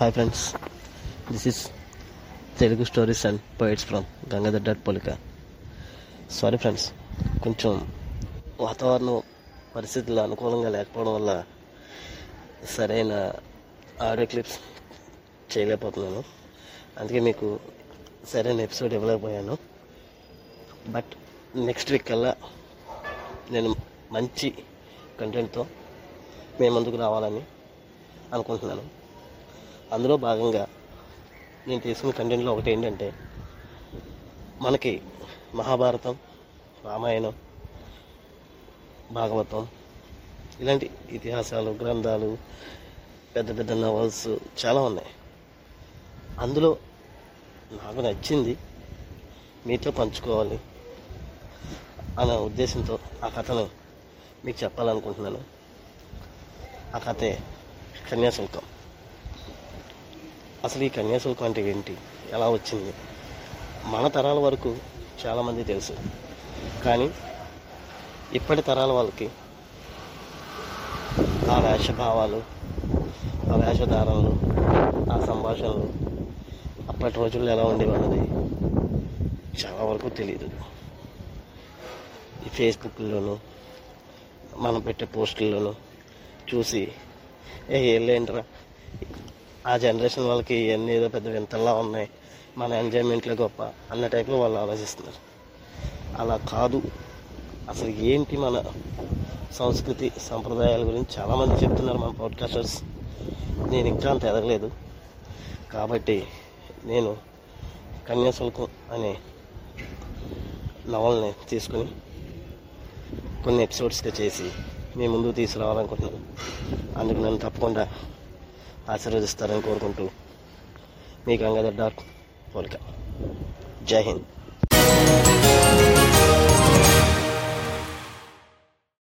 Hi friends this is Telugu stories and poets from Gangadhar dot పోలిక sorry friends కొంచెం వాతావరణం పరిస్థితులు అనుకూలంగా లేకపోవడం వల్ల సరైన ఆడియో క్లిప్స్ చేయలేకపోతున్నాను. అందుకే మీకు సరైన ఎపిసోడ్ ఇవ్వలేకపోయాను. బట్ నెక్స్ట్ వీక్ కల్లా నేను మంచి కంటెంట్తో మీ ముందుకు రావాలని అనుకుంటున్నాను. అందులో భాగంగా నేను తీసుకున్న కంటెంట్లో ఒకటి ఏంటంటే మనకి మహాభారతం రామాయణం భాగవతం ఇలాంటి ఇతిహాసాలు గ్రంథాలు పెద్ద పెద్ద నవల్స్ చాలా ఉన్నాయి. అందులో నాకు నచ్చింది మీతో పంచుకోవాలి అనే ఉద్దేశంతో ఆ కథను మీకు చెప్పాలనుకుంటున్నాను. ఆ కథే కన్యాశుల్కం. అసలు ఈ కన్యాశుల్కం అంటే ఏంటి? ఎలా వచ్చింది? మన తరాల వరకు చాలామంది తెలుసు. కానీ ఇప్పటి తరాల వాళ్ళకి ఆ వేషభావాలు ఆ వేషధారణలు ఆ సంభాషణలు అప్పటి రోజుల్లో ఎలా ఉండేవన్నది చాలా వరకు తెలియదు ఈ ఫేస్బుక్లోనూ మనం పెట్టే పోస్టుల్లోనూ చూసి ఏ ఏంటరా ఆ జనరేషన్ వాళ్ళకి ఇవన్నీ ఏదో పెద్ద వింతల్లా ఉన్నాయి. మన ఎంజాయ్మెంట్లో గొప్ప అన్న టైప్లో వాళ్ళు ఆలోచిస్తున్నారు. అలా కాదు. అసలు ఏంటి మన సంస్కృతి సంప్రదాయాల గురించి చాలామంది చెప్తున్నారు మన పాడ్కాస్టర్స్ నేను ఇంకా అంత ఎదగలేదు. కాబట్టి నేను కన్యాశుల్కం అనే నవల్ని తీసుకుని కొన్ని ఎపిసోడ్స్గా చేసి మీ ముందుకు తీసుకురావాలనుకుంటున్నాను. అందుకు నన్ను తప్పకుండా ఆశీర్వదిస్తారని కోరుకుంటూ మీ గంగాధర్ డాట్ పోలిక. జై హింద్.